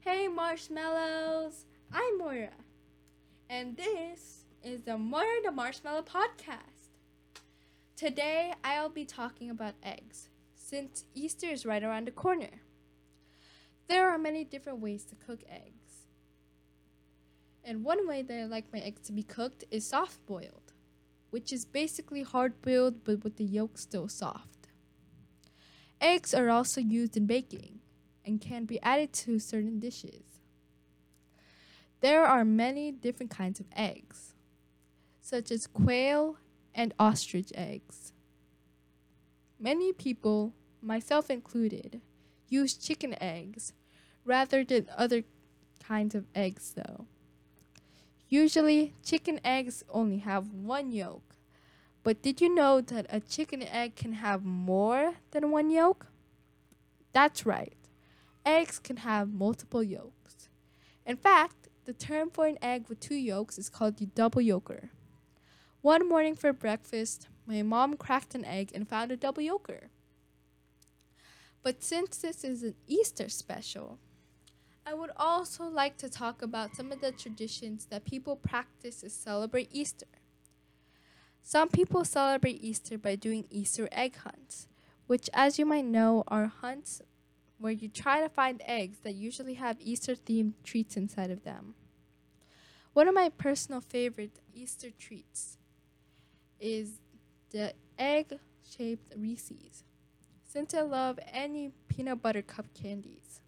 Hey marshmallows! I'm Moira. And this is the Moira the Marshmallow podcast. Today I'll be talking about eggs since Easter is right around the corner. There are many different ways to cook eggs. And one way that I like my eggs to be cooked is soft boiled, which is basically hard boiled but with the yolk still soft. Eggs are also used in baking and can be added to certain dishes. There are many different kinds of eggs, such as quail and ostrich eggs. Many people, myself included, use chicken eggs rather than other kinds of eggs, though. Usually, chicken eggs only have one yolk. But did you know that a chicken egg can have more than one yolk? That's right eggs can have multiple yolks. In fact, the term for an egg with two yolks is called the double yolker. One morning for breakfast, my mom cracked an egg and found a double yolker. But since this is an Easter special, I would also like to talk about some of the traditions that people practice to celebrate Easter. Some people celebrate Easter by doing Easter egg hunts, which, as you might know, are hunts where you try to find eggs that usually have Easter themed treats inside of them. One of my personal favorite Easter treats is the egg shaped Reese's, since I love any peanut butter cup candies.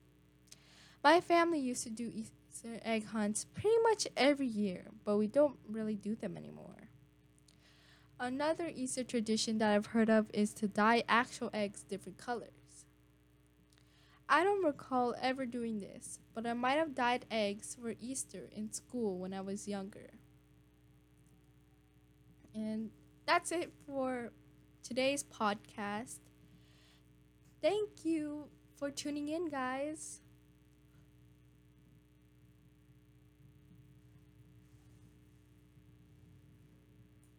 My family used to do Easter egg hunts pretty much every year, but we don't really do them anymore. Another Easter tradition that I've heard of is to dye actual eggs different colors. I don't recall ever doing this, but I might have dyed eggs for Easter in school when I was younger. And that's it for today's podcast. Thank you for tuning in, guys.